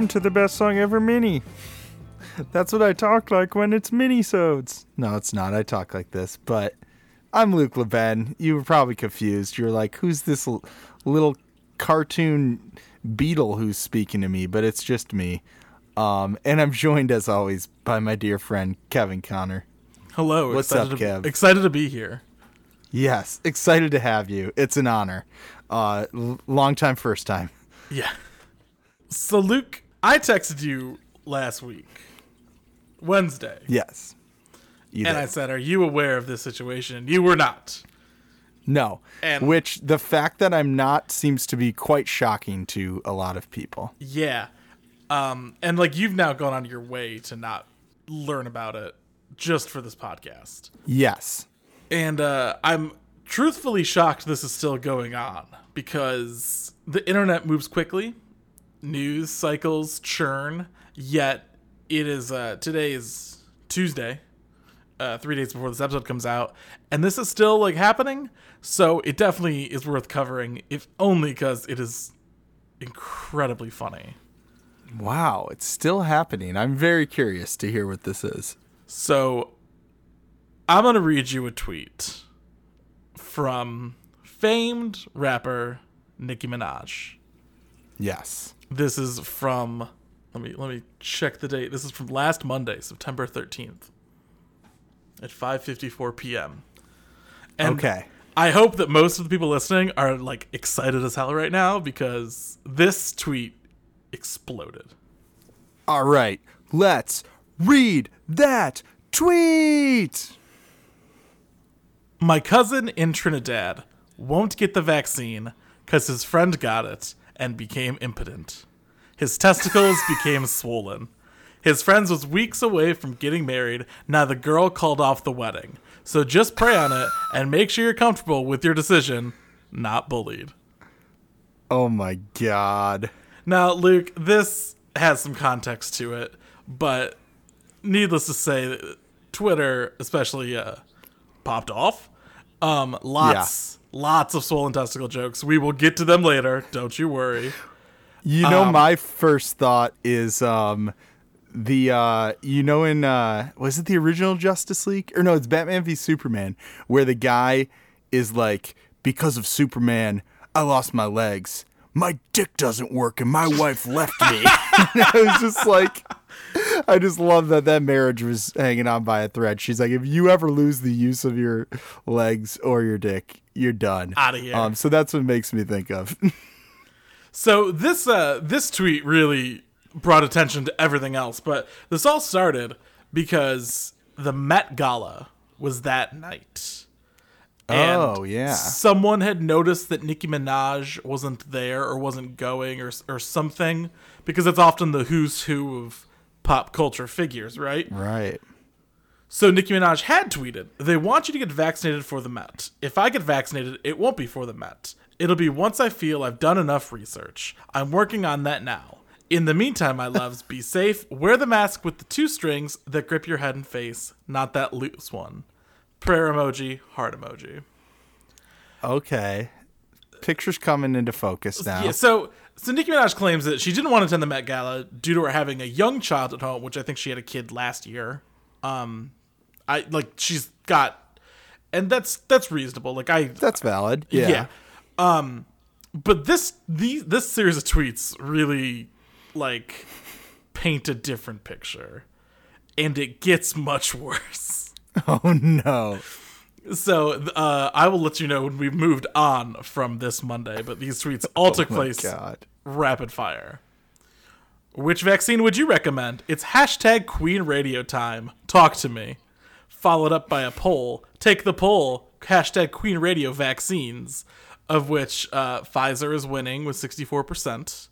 welcome to the best song ever mini. That's what I talk like when it's mini-sodes. No, it's not. I talk like this, but I'm Luke LeBen. You were probably confused. You're like, who's this l- little cartoon beetle who's speaking to me? But it's just me. Um, and I'm joined, as always, by my dear friend, Kevin Connor. Hello. What's up, to, Kev? Excited to be here. Yes, excited to have you. It's an honor. Uh, l- long time, first time. Yeah. So, Luke, I texted you last week, Wednesday, Yes. You and did. I said, Are you aware of this situation? You were not. No. And- Which the fact that I'm not seems to be quite shocking to a lot of people. Yeah. Um, and like you've now gone on your way to not learn about it just for this podcast. Yes. And uh, I'm truthfully shocked this is still going on because the internet moves quickly, news cycles churn, yet it is uh, today is Tuesday, uh, three days before this episode comes out, and this is still like happening. So it definitely is worth covering, if only because it is incredibly funny. Wow, it's still happening. I'm very curious to hear what this is. So I'm going to read you a tweet from famed rapper Nicki Minaj. Yes. This is from let me let me check the date. This is from last Monday, September 13th at 5:54 p.m. And Okay. I hope that most of the people listening are like excited as hell right now because this tweet exploded. All right. Let's read that tweet. My cousin in Trinidad won't get the vaccine because his friend got it and became impotent. His testicles became swollen. His friends was weeks away from getting married. Now the girl called off the wedding. So just pray on it and make sure you're comfortable with your decision, not bullied. Oh my god. Now, Luke, this has some context to it, but needless to say, Twitter, especially, uh, popped off. Um, lots, lots of swollen testicle jokes. We will get to them later. Don't you worry. You know Um, my first thought is um the uh you know in uh was it the original Justice League or no it's Batman v Superman where the guy is like because of Superman I lost my legs my dick doesn't work and my wife left me I was just like I just love that that marriage was hanging on by a thread she's like if you ever lose the use of your legs or your dick you're done Out of here. um so that's what makes me think of So this uh this tweet really brought attention to everything else, but this all started because the Met Gala was that night. And oh yeah someone had noticed that Nicki Minaj wasn't there or wasn't going or or something because it's often the who's who of pop culture figures, right? right So Nicki Minaj had tweeted, "They want you to get vaccinated for the Met. If I get vaccinated, it won't be for the Met. It'll be once I feel I've done enough research. I'm working on that now. In the meantime, my loves, be safe. Wear the mask with the two strings that grip your head and face, not that loose one. Prayer emoji, heart emoji. Okay. Pictures coming into focus now. Yeah, so so Nicki Minaj claims that she didn't want to attend the Met Gala due to her having a young child at home, which I think she had a kid last year. Um, I like she's got, and that's that's reasonable. Like I That's valid. Yeah. yeah. Um, but this the this series of tweets really like paint a different picture, and it gets much worse. Oh no. So uh, I will let you know when we've moved on from this Monday. But these tweets all took Oh my place God. rapid fire. Which vaccine would you recommend? It's hashtag Queen Radio time. Talk to me. Followed up by a poll. Take the poll. Hashtag Queen Radio vaccines, of which uh, Pfizer is winning with sixty four percent.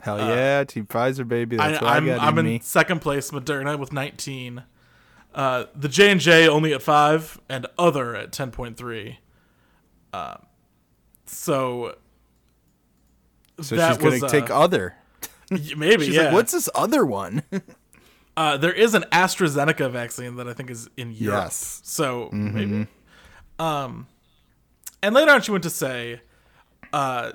Hell yeah, Team Pfizer baby. That's what I, I'm in in me. second place. Moderna with nineteen. Uh, the J and J only at five, and other at ten point three. Uh, so So she's gonna was, uh, take other. maybe She's yeah. like, what's this other one? Uh, there is an AstraZeneca vaccine that I think is in Europe. Yes. So maybe. Um, and later on, she went to say, uh,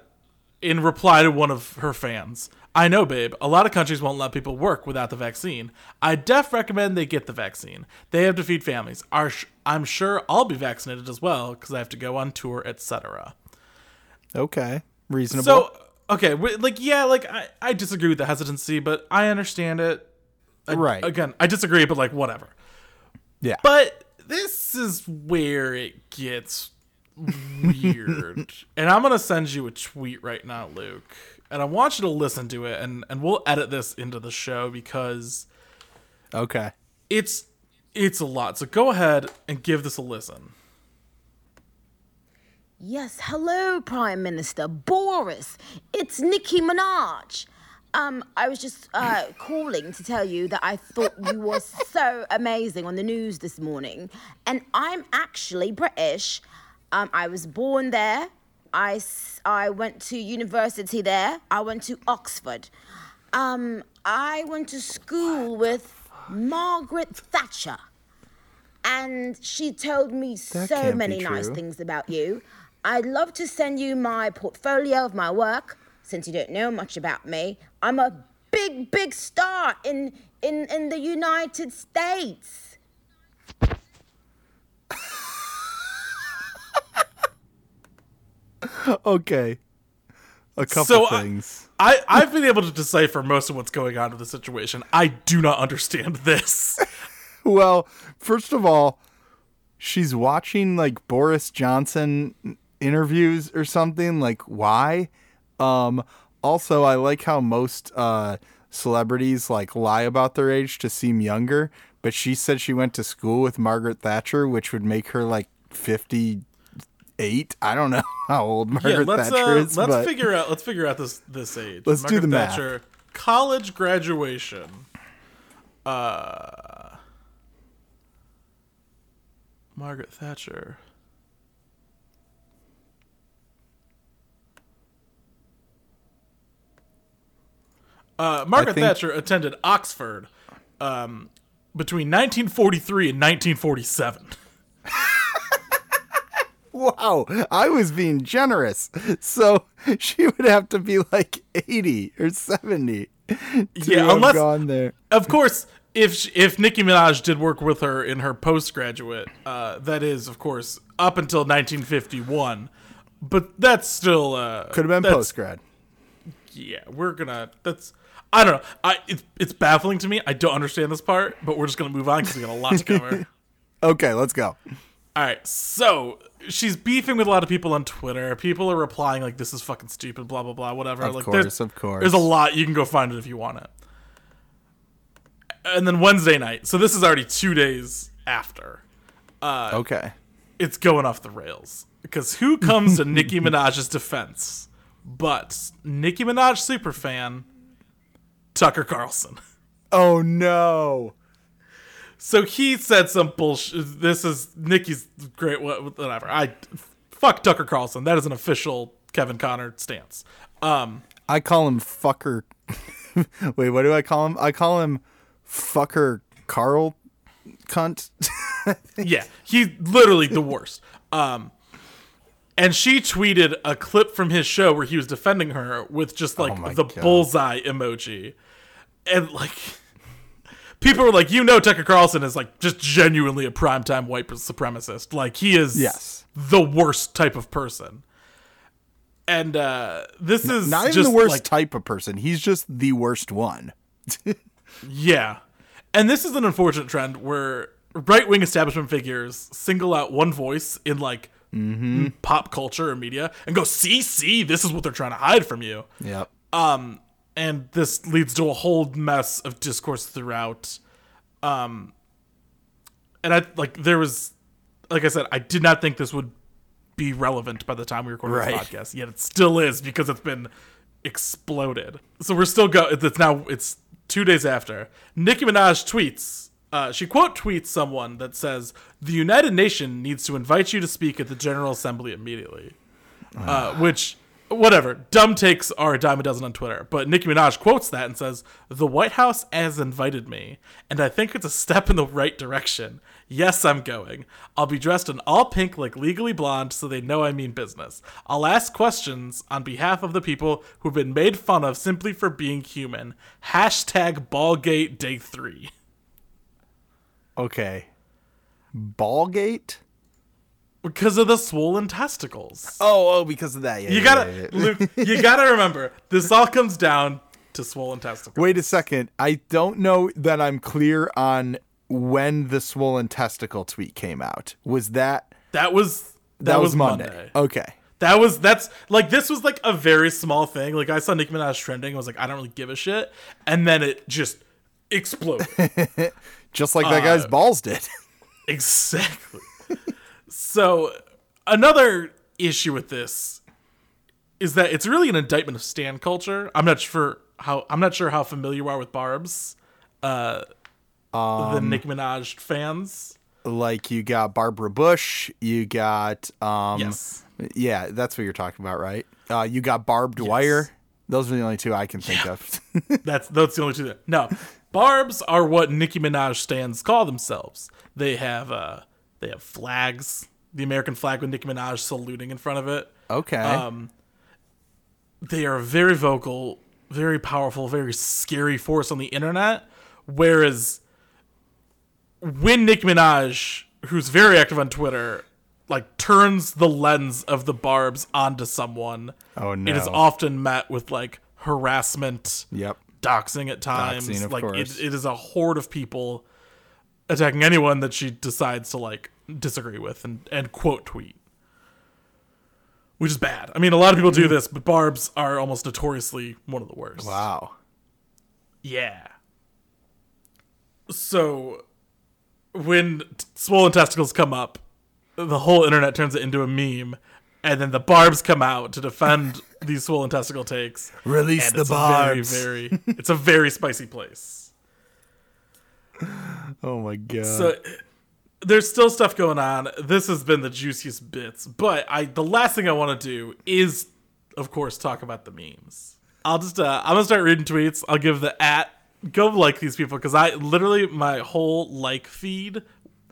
in reply to one of her fans, I know, babe, a lot of countries won't let people work without the vaccine. I def recommend they get the vaccine. They have to feed families. Sh- I'm sure I'll be vaccinated as well because I have to go on tour, etc. Okay. Reasonable. So, okay, like, yeah, like, I, I disagree with the hesitancy, but I understand it. I- Right. Again, I disagree, but, like, whatever. yeah. But this is where it gets weird. and I'm going to send you a tweet right now, Luke. And I want you to listen to it, and, and we'll edit this into the show because okay. it's it's a lot. So go ahead and give this a listen. Yes, hello, Prime Minister Boris. It's Nicki Minaj. Um, I was just uh, calling to tell you that I thought you were so amazing on the news this morning. And I'm actually British. Um, I was born there. I, I went to university there. I went to Oxford. Um, I went to school with Margaret Thatcher. And she told me so many nice things about you. I'd love to send you my portfolio of my work since you don't know much about me. I'm a big, big star in in, in the United States. Okay. A couple So, things. I, I've been able to decipher most of what's going on in the situation. I do not understand this. well, first of all, she's watching like Boris Johnson interviews or something. Like, why? Um, also, I like how most uh, celebrities like lie about their age to seem younger. But she said she went to school with Margaret Thatcher, which would make her like fifty-eight. I don't know how old yeah, Margaret let's Thatcher uh, is, let's figure out let's figure out this this age. Let's do the math. Thatcher, college graduation. Uh Margaret Thatcher. Uh, Margaret think- Thatcher attended Oxford um, between 1943 and 1947. Wow, I was being generous. So she would have to be like 80 or 70 to Yeah, unless- gone there. Of course, if if Nicki Minaj did work with her in her postgraduate, uh, that is, of course, up until 1951. But that's still uh, Could have been that's- post grad. Yeah, we're gonna. That's I don't know. I it's it's baffling to me. I don't understand this part, but we're just gonna move on because we got a lot to cover. Okay, let's go. All right, so she's beefing with a lot of people on Twitter. People are replying like, "This is fucking stupid," blah blah blah, whatever. Of like, course, there's, of course. There's a lot. You can go find it if you want it. And then Wednesday night. So this is already two days after. Uh, okay. It's going off the rails because who comes to Nicki Minaj's defense but Nicki Minaj superfan Tucker Carlson. Oh no. So he said some bullshit. This is Nicki's great. Whatever. I fuck Tucker Carlson. That is an official Kevin Connor stance. Um, I call him fucker. Wait, what do I call him? I call him fucker Carl cunt. yeah, he's literally the worst. Um, and she tweeted a clip from his show where he was defending her with just like Oh the God. bullseye emoji, and like people are like, you know, Tucker Carlson is like just genuinely a primetime white supremacist. Like he is Yes. the worst type of person. And uh, this is Not even just the worst like, type of person. He's just the worst one. Yeah. And this is an unfortunate trend where right wing establishment figures single out one voice in like mm-hmm. pop culture or media and go, see, see, this is what they're trying to hide from you. Yep. Um, and this leads to a whole mess of discourse throughout. Um, and I like there was, like I said, I did not think this would be relevant by the time we recorded Right. this podcast. Yet it still is because it's been exploded. So we're still go. It's now it's two days after Nicki Minaj tweets. Uh, she quote tweets someone that says the United Nation needs to invite you to speak at the General Assembly immediately, uh, which whatever. Dumb takes are a dime a dozen on Twitter, but Nicki Minaj quotes that and says, "The White House has invited me, and I think it's a step in the right direction. Yes, I'm going. I'll be dressed in all pink like Legally Blonde, so they know I mean business. I'll ask questions on behalf of the people who've been made fun of simply for being human. Hashtag Ballgate Day Three. Okay. Ballgate? Because of the swollen testicles. Oh, oh, because of that. Yeah, You yeah, gotta, yeah. Luke. You gotta remember, this all comes down to swollen testicles. Wait a second. I don't know that I'm clear on when the swollen testicle tweet came out. Was that That was that, that, was, was Monday? Monday. Okay. That was that's like this was like a very small thing. Like I saw Nicki Minaj trending, I was like, I don't really give a shit, and then it just exploded. Just like that guy's Uh, balls did. exactly. So another issue with this is that it's really an indictment of stan culture. I'm not sure how I'm not sure how familiar you are with Barb's, uh, Um, the Nicki Minaj fans. like you got Barbara Bush, you got um Yes. yeah, that's what you're talking about, right? Uh you got barbed wire. Those are the only two I can think of. That's that's the only two. That, no, barbs are what Nicki Minaj stans call themselves. They have uh they have flags, the American flag with Nicki Minaj saluting in front of it. okay. Um, They are very vocal, very powerful, very scary force on the internet. Whereas when Nicki Minaj, who's very active on Twitter, like turns the lens of the barbs onto someone, oh no. it is often met with like harassment Yep. doxing at times. Doxing, of like it, it is a horde of people attacking anyone that she decides to like disagree with and, and quote tweet. Which is bad. I mean, a lot of people do mm. this, but barbs are almost notoriously one of the worst. Wow. Yeah. So, when t- swollen testicles come up, the whole internet turns it into a meme, and then the barbs come out to defend these swollen testicle takes. Release the it's barbs. a very, very, it's a very spicy place. oh my god. So there's still stuff going on. This has been the juiciest bits, but I the last thing I want to do is, of course, talk about the memes. I'll just uh, I'm gonna start reading tweets. I'll give the at go like these people because I literally my whole like feed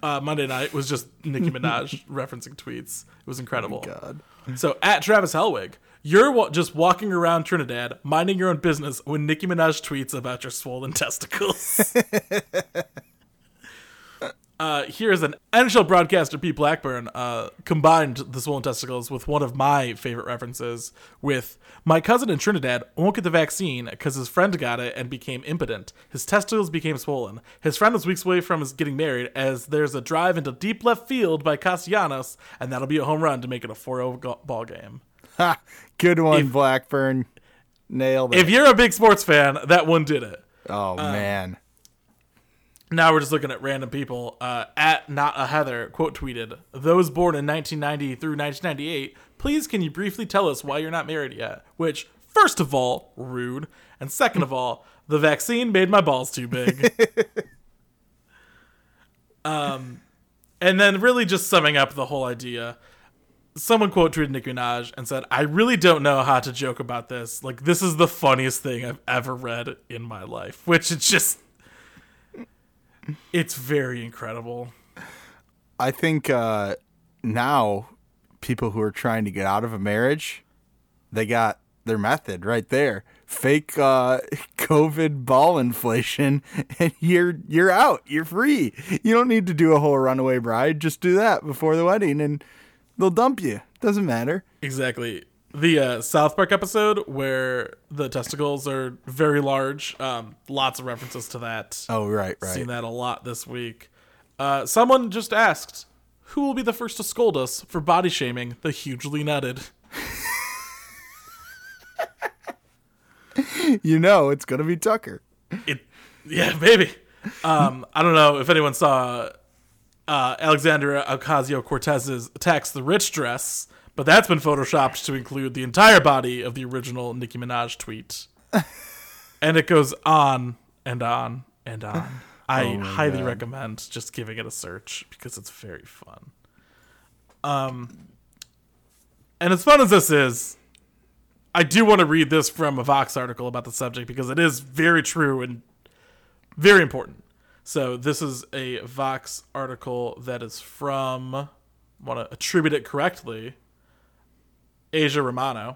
uh, Monday night was just Nicki Minaj referencing tweets. It was incredible. god. So at Travis Helwig, you're just walking around Trinidad, minding your own business when Nicki Minaj tweets about your swollen testicles. uh, here's an NHL broadcaster, Pete Blackburn, uh, combined the swollen testicles with one of my favorite references with my cousin in Trinidad won't get the vaccine because his friend got it and became impotent. His testicles became swollen. His friend was weeks away from his getting married as there's a drive into deep left field by Castellanos, and that'll be a home run to make it a 4-0 go- ball game. Ha, good one, If- Blackburn. Nailed it. If you're a big sports fan, that one did it. oh man. Now we're just looking at random people. Uh, at not a Heather quote tweeted: "Those born in 1990 through 1998, please can you briefly tell us why you're not married yet?" Which, first of all, rude, and second of all, the vaccine made my balls too big. um, and then really just summing up the whole idea. Someone quote Nicki Minaj and said, "I really don't know how to joke about this. Like this is the funniest thing I've ever read in my life." Which it's just it's very incredible. I think uh, now people who are trying to get out of a marriage, they got their method right there. Fake uh, COVID ball inflation, and you're you're out. You're free. You don't need to do a whole runaway bride. Just do that before the wedding, and they'll dump you. Doesn't matter. Exactly. The uh, South Park episode where the testicles are very large. Um, lots of references to that. Oh right, right. Seen that a lot this week. Uh, someone just asked, "Who will be the first to scold us for body shaming the hugely nutted?" You know it's gonna be Tucker. It, yeah, baby. Um, I don't know if anyone saw uh, Alexandria Ocasio-Cortez's "Tax the Rich" dress, but that's been photoshopped to include the entire body of the original Nicki Minaj tweet, and it goes on and on and on. I highly recommend just giving it a search because it's very fun. Um, and as fun as this is, I do want to read this from a Vox article about the subject because it is very true and very important. So this is a Vox article that is from want to attribute it correctly. Aja Romano.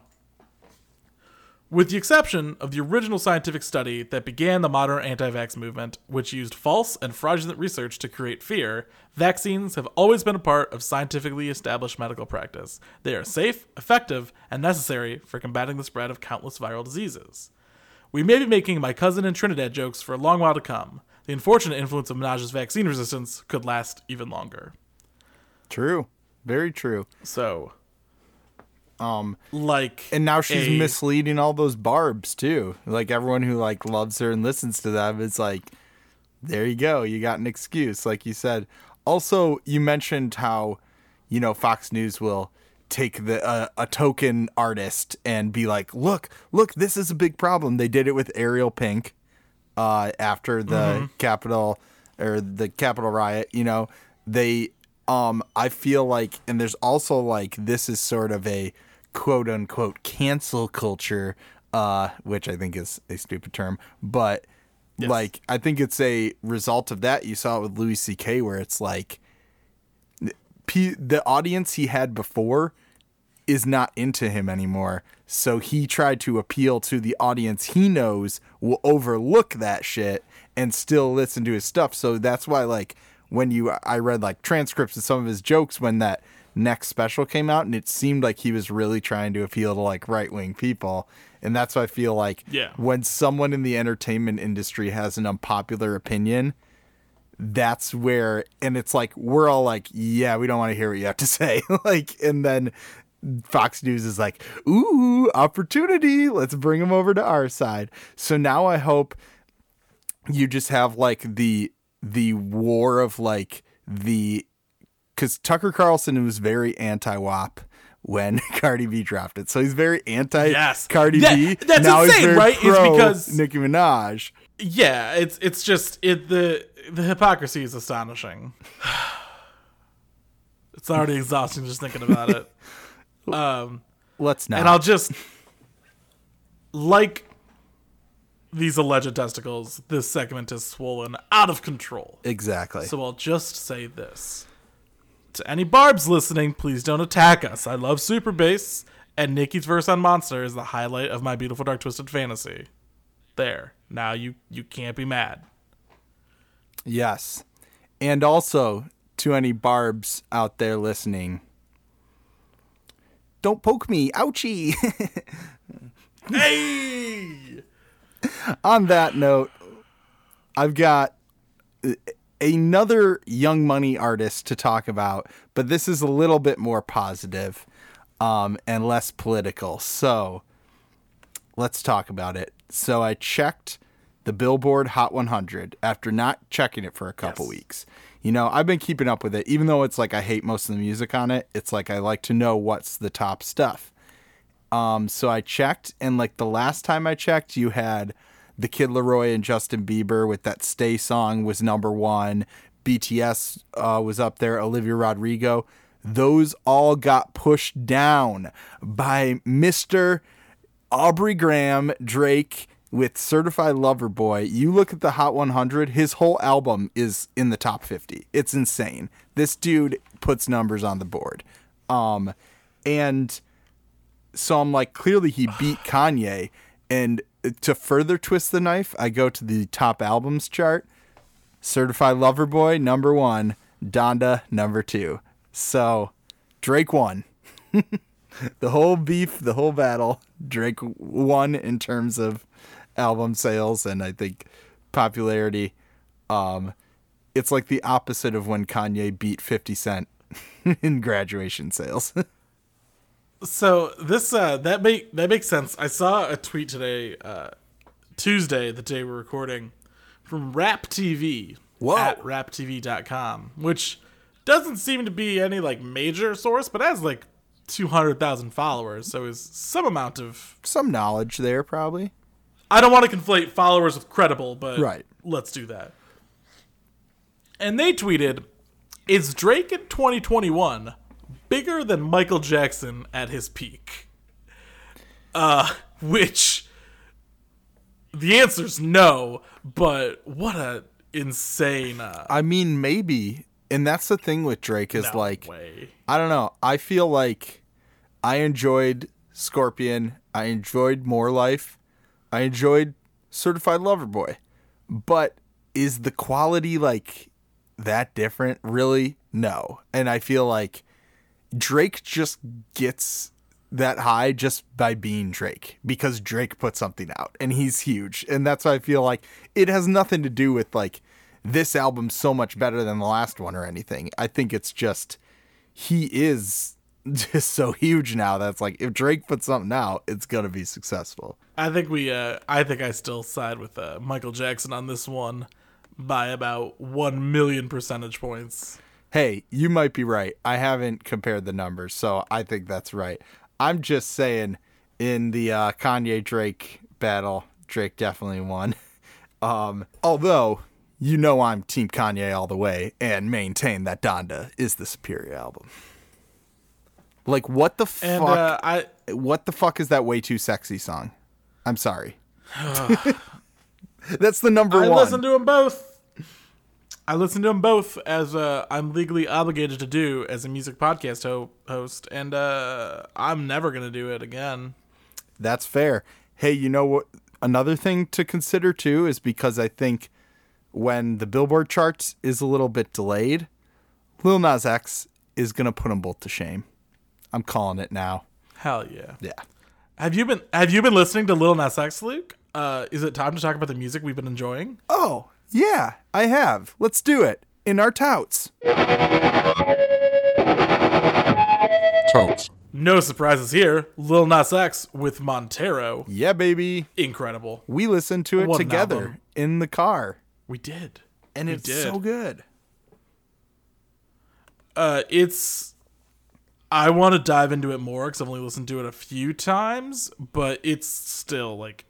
With the exception of the original scientific study that began the modern anti vax movement, which used false and fraudulent research to create fear, vaccines have always been a part of scientifically established medical practice. They are safe, effective, and necessary for combating the spread of countless viral diseases. We may be making my cousin in Trinidad jokes for a long while to come. The unfortunate influence of Minaj's vaccine resistance could last even longer. True. Very true. So, Um, like, and now she's a- misleading all those barbs too. Like everyone who like loves her and listens to them, it's like, there you go, you got an excuse, like you said. Also, you mentioned how, you know, Fox News will take the uh, a token artist and be like, look, look, this is a big problem. They did it with Ariel Pink, uh, after the Capitol or the Capitol riot. You know, they um I feel like and there's also like this is sort of a quote unquote cancel culture uh which I think is a stupid term but like I think it's a result of that you saw it with Louis CK where it's like P- the audience he had before is not into him anymore. So he tried to appeal to the audience he knows will overlook that shit and still listen to his stuff. So that's why like when you I read like transcripts of some of his jokes when that next special came out and it seemed like he was really trying to appeal to like right-wing people. And that's why I feel like Yeah. when someone in the entertainment industry has an unpopular opinion, that's where and it's like we're all like yeah we don't want to hear what you have to say like and then fox news is like ooh opportunity let's bring them over to our side so now i hope you just have like the the war of like the because tucker carlson was very anti-wap when Cardi B dropped it, so he's very anti Yes. Cardi That- B. that's now he's insane, right? It's because- Nicki Minaj. yeah, it's it's just it the the hypocrisy is astonishing. it's already exhausting just thinking about it. Um, Let's not. and I'll just like these alleged testicles. This segment is swollen out of control. exactly. So I'll just say this. To any barbs listening, please don't attack us. I love Super Bass, and Nicki's verse on Monster is the highlight of my beautiful dark twisted fantasy. There. Now you you can't be mad. Yes. And also to any barbs out there listening, don't poke me. Ouchie. Hey! On that note, I've got uh, another Young Money artist to talk about, but this is a little bit more positive, um, and less political. So let's talk about it. So I checked the Billboard Hot 100 after not checking it for a couple Yes. weeks. You know, I've been keeping up with it, even though it's like I hate most of the music on it. It's like I like to know what's the top stuff. Um, so I checked, and like the last time I checked, you had the Kid LAROI and Justin Bieber with that "Stay" song was number one. BTS uh, was up there. Olivia Rodrigo. Those all got pushed down by Mister Aubrey Graham, Drake with Certified Lover Boy. You look at the Hot 100, his whole album is in the top 50. It's insane. This dude puts numbers on the board. Um and so I'm like clearly he beat Kanye and to further twist the knife, I go to the top albums chart. Certified Lover Boy number 1, Donda number 2. So Drake won the whole beef, the whole battle, Drake won in terms of album sales and I think popularity. Um, it's like the opposite of when Kanye beat 50 Cent in graduation sales. So this uh that make that makes sense. I saw a tweet today, uh Tuesday, the day we're recording, from Rap TV Whoa. at raptv.com, which doesn't seem to be any like major source, but has like two hundred thousand followers, so is some amount of Some knowledge there, probably. I don't want to conflate followers with credible, but Right. let's do that. And they tweeted, "Is Drake in 2021 bigger than Michael Jackson at his peak?" uh, which the answer's no. But what a insane. Uh, I mean, maybe, and that's the thing with Drake is no like, way. I don't know. I feel like I enjoyed Scorpion. I enjoyed More Life. I enjoyed Certified Lover Boy. But is the quality like that different? Really? No. And I feel like Drake just gets that high just by being Drake because Drake put something out and he's huge. And that's why I feel like it has nothing to do with like this album's so much better than the last one or anything. I think it's just he is just so huge now that's like if Drake puts something out, it's gonna be successful. I think we. Uh, I think I still side with uh, Michael Jackson on this one by about one million percentage points. Hey, you might be right. I haven't compared the numbers, so I think that's right. I'm just saying, in the uh, Kanye Drake battle, Drake definitely won. Um, although you know I'm Team Kanye all the way and maintain that Donda is the superior album. Like what the And fuck? uh, I what the fuck is that way too sexy song? I'm sorry. That's the number I one. I listen to them both. I listen to them both as uh, I'm legally obligated to do as a music podcast ho- host, and uh, I'm never gonna do it again. That's fair. Hey, you know what? Another thing to consider too is because I think when the Billboard charts is a little bit delayed, Lil Nas X is gonna put them both to shame. I'm calling it now. Hell yeah! Yeah. Have you been Have you been listening to Lil Nas X, Luke? Uh, is it time to talk about the music we've been enjoying? Oh, yeah, I have. Let's do it in our touts. Totes. No surprises here. Lil Nas X with Montero, Yeah, baby. incredible. We listened to it What together in the car, We did, and We it's did. so good. uh, it's. I want to dive into it more because I've only listened to it a few times, but it's still like,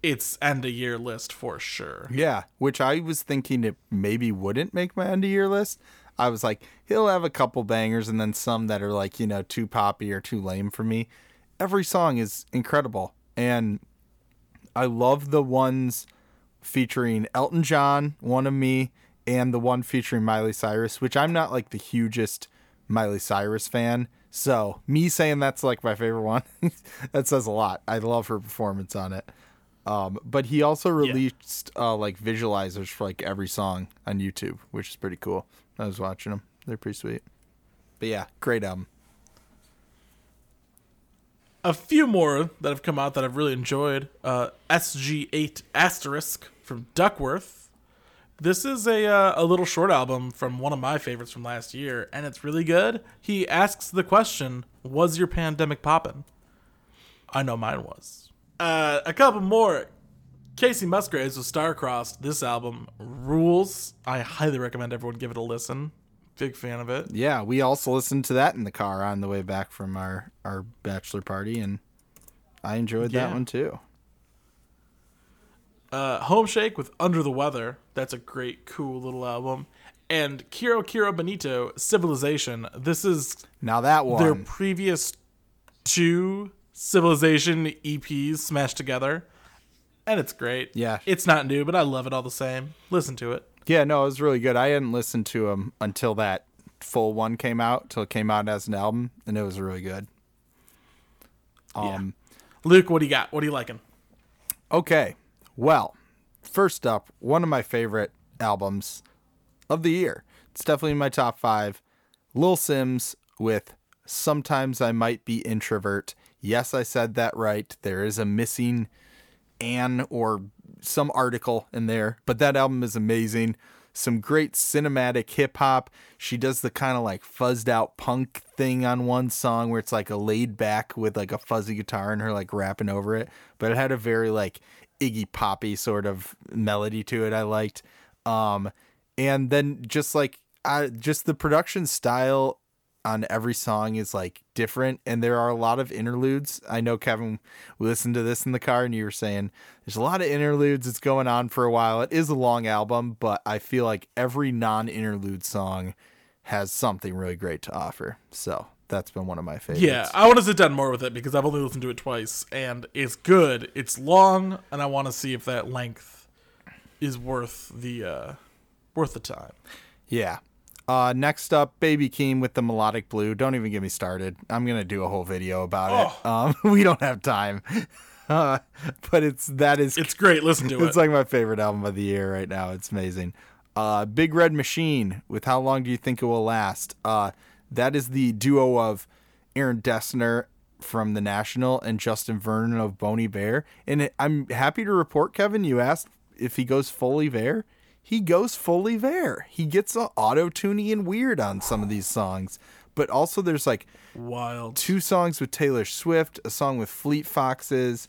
it's end of year list for sure. Yeah, which I was thinking it maybe wouldn't make my end of year list. I was like, he'll have a couple bangers and then some that are like, you know, too poppy or too lame for me. Every song is incredible. And I love the ones featuring Elton John, one of me, and the one featuring Miley Cyrus, which I'm not like the hugest Miley Cyrus fan. So me saying that's like my favorite one, that says a lot. I love her performance on it. Um, but he also released uh, like visualizers for like every song on YouTube, which is pretty cool. I was watching them; they're pretty sweet. But yeah, great album. a few more that have come out that I've really enjoyed. Uh, SG8 Asterisk from Duckwrth. This is a uh, a little short album from one of my favorites from last year, and it's really good. He asks the question, "Was your pandemic poppin'?" I know mine was. Uh, a couple more. Kacey Musgraves with Starcrossed. This album rules. I highly recommend everyone give it a listen. Big fan of it. Yeah, we also listened to that in the car on the way back from our our bachelor party, and I enjoyed that one too. Uh, Homeshake with Under the Weather. That's a great, cool little album. And Kero Kero Bonito, Civilization. This is Now that one, their previous two Civilization EPs smashed together. And it's great. Yeah. It's not new, but I love it all the same. Listen to it. yeah, no, it was really good. I hadn't listened to them until that full one came out, till it came out as an album, and it was really good. Um, Luke, what do you got? What are you liking? Okay. Well, first up, one of my favorite albums of the year. It's definitely in my top five. Lil Simz with Sometimes I Might Be Introvert. Yes, I said that right. There is a missing an or some article in there, but that album is amazing. Some great cinematic hip hop. She does the kind of like fuzzed out punk thing on one song where it's like a laid back with like a fuzzy guitar and her like rapping over it, but it had a very like Iggy Poppy sort of melody to it. I liked. Um, and then just like I just the production style on every song is like different and there are a lot of interludes. I know Kevin we listened to this in the car and you were saying there's a lot of interludes it's going on for a while. It is a long album, but I feel like every non-interlude song has something really great to offer. So, that's been one of my favorites. Yeah, I want to sit down more with it because I've only listened to it twice, and it's good. It's long, and I want to see if that length is worth the uh, worth the time. Yeah. Uh, next up, Baby Keem with the melodic blue. Don't even get me started. I'm gonna do a whole video about it. Um, we don't have time, uh, but it's that is It's great. Listen to it's it. It's like my favorite album of the year right now. It's amazing. Uh, Big Red Machine with How Long Do You Think It Will Last? Uh, that is the duo of Aaron Dessner from The National and Justin Vernon of Bon Iver. And I'm happy to report, Kevin, you asked if he goes fully there. He goes fully there. He gets auto tuning and weird on some of these songs. But also, there's like Wild. two songs with Taylor Swift, a song with Fleet Foxes,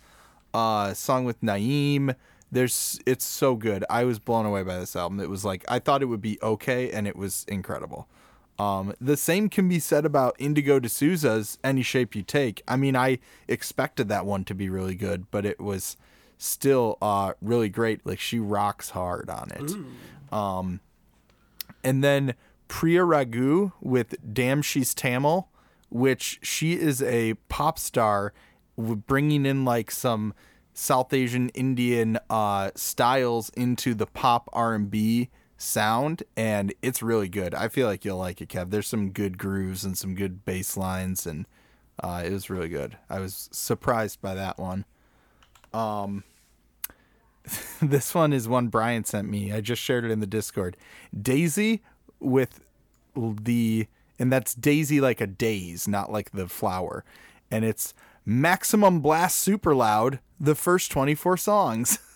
uh, a song with Naeem. There's it's so good. I was blown away by this album. It was like I thought it would be okay, and it was incredible. Um, the same can be said about Indigo De Souza's Any Shape You Take. I mean, I expected that one to be really good, but it was still uh, really great. Like she rocks hard on it. Um, and then Priya Ragu with Damn She's Tamil, which she is a pop star bringing in like some South Asian Indian uh, styles into the pop R&B sound and it's really good. I feel like you'll like it, Kev. There's some good grooves and some good bass lines and uh, it was really good. I was surprised by that one. Um this one is one Brian sent me. I just shared it in the Discord. Dazy with the and that's Dazy like a daze, not like the flower. And it's Maximum Blast Super Loud, the first 24 songs.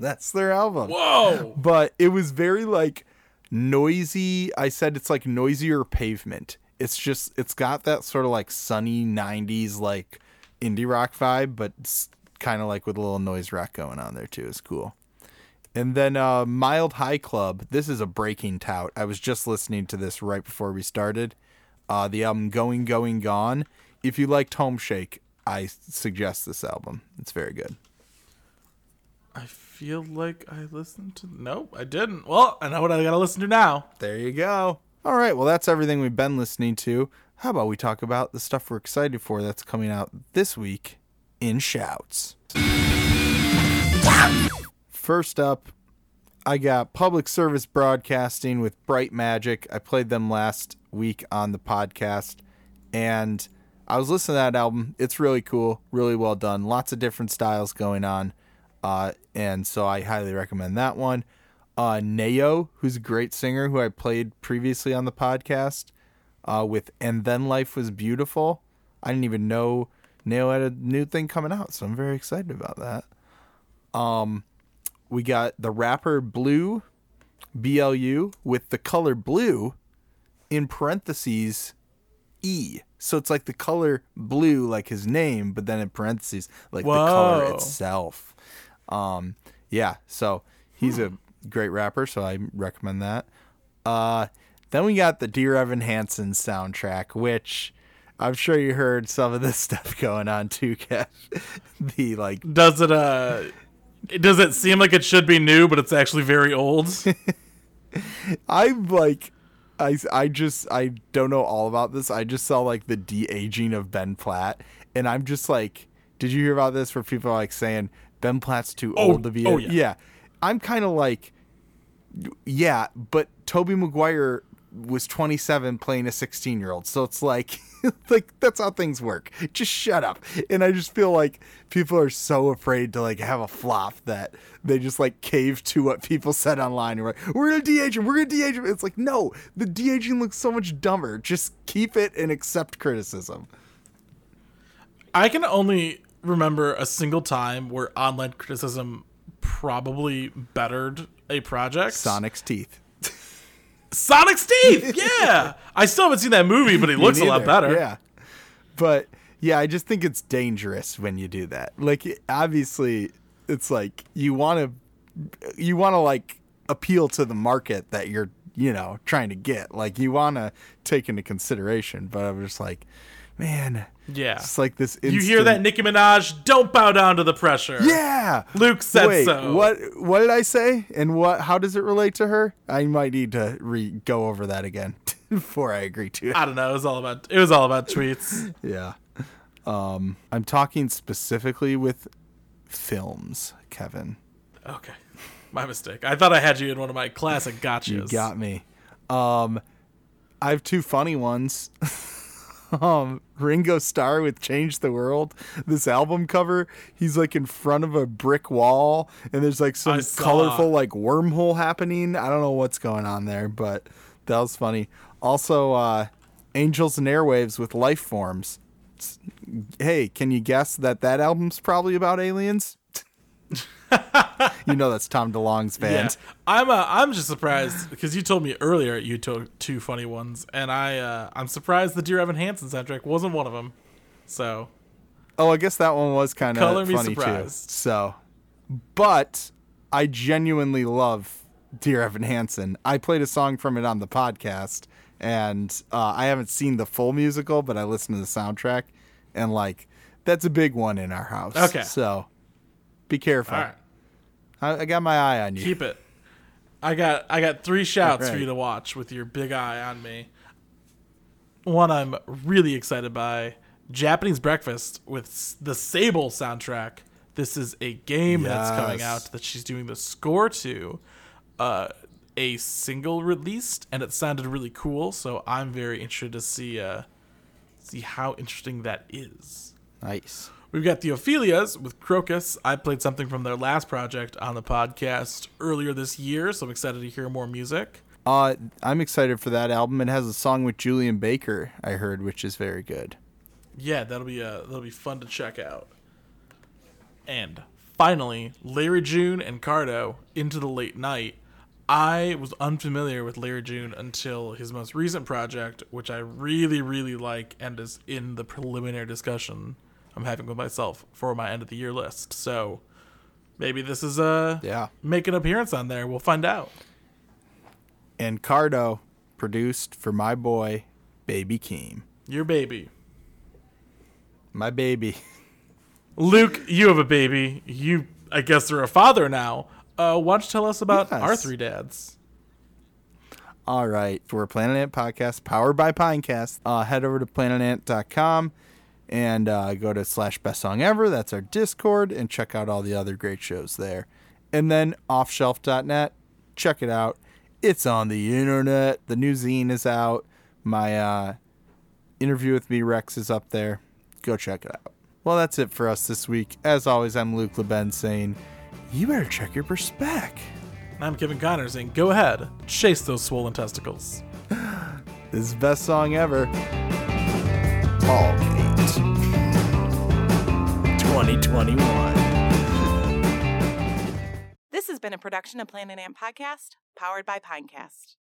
that's their album. Whoa. But it was very like noisy. I said it's like noisier pavement. It's just it's got that sort of like sunny 90s like indie rock vibe, but kind of like with a little noise rock going on there too. It's cool. And then uh, Mild High Club. This is a breaking tout. I was just listening to this right before we started. Uh, the album Going Going Gone. If you liked Homeshake, I suggest this album. It's very good. I feel like I listened to. Nope, I didn't. Well, I know what I gotta listen to now. There you go. All right, well, that's everything we've been listening to. How about we talk about the stuff we're excited for that's coming out this week in Shouts? First up, I got Public Service Broadcasting with Bright Magic. I played them last week on the podcast, and I was listening to that album. It's really cool, really well done. Lots of different styles going on, uh, and so I highly recommend that one. Uh, NAO, who's a great singer who I played previously on the podcast, uh, with And Then Life Was Beautiful. I didn't even know NAO had a new thing coming out, so I'm very excited about that. Um, we got the rapper Blue, BLU, with the color blue in parentheses E. So it's like the color blue, like his name, but then in parentheses, like the color itself. Um, yeah, so he's a great rapper, so I recommend that. Uh, then we got the Dear Evan Hansen soundtrack, which I'm sure you heard some of this stuff going on too, Kev. the like Does it? Uh, does it seem like it should be new, but it's actually very old? I'm like, I I just I don't know all about this. I just saw like the de aging of Ben Platt, and I'm just like, did you hear about this? Where people are like saying Ben Platt's too Oh, old to be. oh, a-" yeah. I'm kind of like, yeah, but Tobey Maguire was 27 playing a 16 year old, so it's like, like that's how things work. Just shut up. And I just feel like people are so afraid to like have a flop that they just like cave to what people said online. And we're like, we're gonna de-age him. We're gonna de-age him. It's like, no, the de-aging looks so much dumber. Just keep it and accept criticism. I can only remember a single time where online criticism probably bettered a project. Sonic's teeth. Sonic's teeth. yeah. I still haven't seen that movie, but he looks a lot better. Yeah. But yeah, I just think it's dangerous when you do that. Like obviously it's like you want to you want to like appeal to the market that you're, you know, trying to get. Like you want to take into consideration, but I'm just like man, Yeah. it's like this. You hear that, instant- Nicki Minaj? Don't bow down to the pressure. Yeah. Luke said Wait, so. what? What did I say? And what? How does it relate to her? I might need to re go over that again before I agree to it. I don't know. It was all about. It was all about tweets. Yeah. Um, I'm talking specifically with films, Kevin. Okay, my mistake. I thought I had you in one of my classic gotchas. You got me. Um, I have two funny ones. um, Ringo Starr with "Change the World." This album cover, he's like in front of a brick wall, and there's like some colorful like wormhole happening. I don't know what's going on there, but that was funny. Also, uh, "Angels and Airwaves" with "Life Forms." Hey, can you guess that that album's probably about aliens? you know that's Tom DeLonge's Yeah, band. I'm. Uh, I'm just surprised because you told me earlier you took two funny ones, and I. Uh, I'm surprised the Dear Evan Hansen soundtrack wasn't one of them. So Oh, I guess that one was kind of Color me funny too. surprised. So, but I genuinely love Dear Evan Hansen. I played a song from it on the podcast, and uh, I haven't seen the full musical, but I listened to the soundtrack, and like that's a big one in our house. Okay. so be careful. all right, I, I got my eye on you. keep it. I got. I got three shouts for you to watch with your big eye on me. One I'm really excited by: Japanese Breakfast with the Sable soundtrack. This is a game that's coming out that she's doing the score to. Uh, a single released, and it sounded really cool. So I'm very interested to see uh, see how interesting that is. Nice. We've got the Ophelias with Crocus. I played something from their last project on the podcast earlier this year, so I'm excited to hear more music. Uh, I'm excited for that album. It has a song with Julien Baker. I heard, which is very good. Yeah, that'll be uh, that'll be fun to check out. And finally, Larry June and Cardo into the late night. I was unfamiliar with Larry June until his most recent project, which I really, really like and is in the preliminary discussion I'm having with myself for my end of the year list. So maybe this is a Yeah. make an appearance on there. We'll find out. And Cardo produced for my boy, Baby Keem. Your baby. My baby. Luke, you have a baby. You, I guess, are a father now. Uh, why don't you tell us about Yes. our three dads? All right. We're a Planet Ant podcast powered by Pinecast. Uh, head over to planetant.com and uh, go to slash best song ever. That's our Discord and check out all the other great shows there. And then offshelf.net. Check it out. It's on the internet. The new zine is out. My uh, interview with me, Rex, is up there. Go check it out. Well, that's it for us this week. As always, I'm Luke LeBen saying, you better check your perspec. I'm Kevin Connor saying, go ahead, chase those swollen testicles. This is best song ever. Ballgate. 2021. This has been a production of Planet Ant Podcast, powered by Pinecast.